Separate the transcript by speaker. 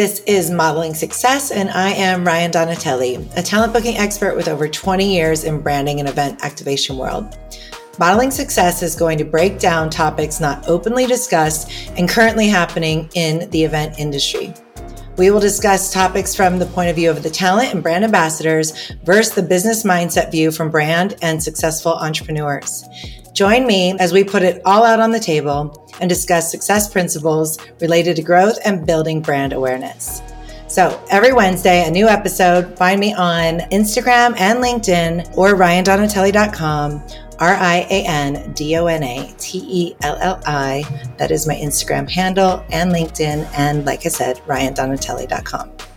Speaker 1: This is Modeling Success, and I am Rian Donatelli, a talent booking expert with over 20 years in branding and event activation world. Modeling Success is going to break down topics not openly discussed and currently happening in the event industry. We will discuss topics from the point of view of the talent and brand ambassadors versus the business mindset view from brand and successful entrepreneurs. Join me as we put it all out on the table and discuss success principles related to growth and building brand awareness. So every Wednesday, a new episode. Find me on Instagram and LinkedIn or riandonatelli.com R I A N D O N A T E L L I. That is my Instagram handle and LinkedIn. And like I said, riandonatelli.com.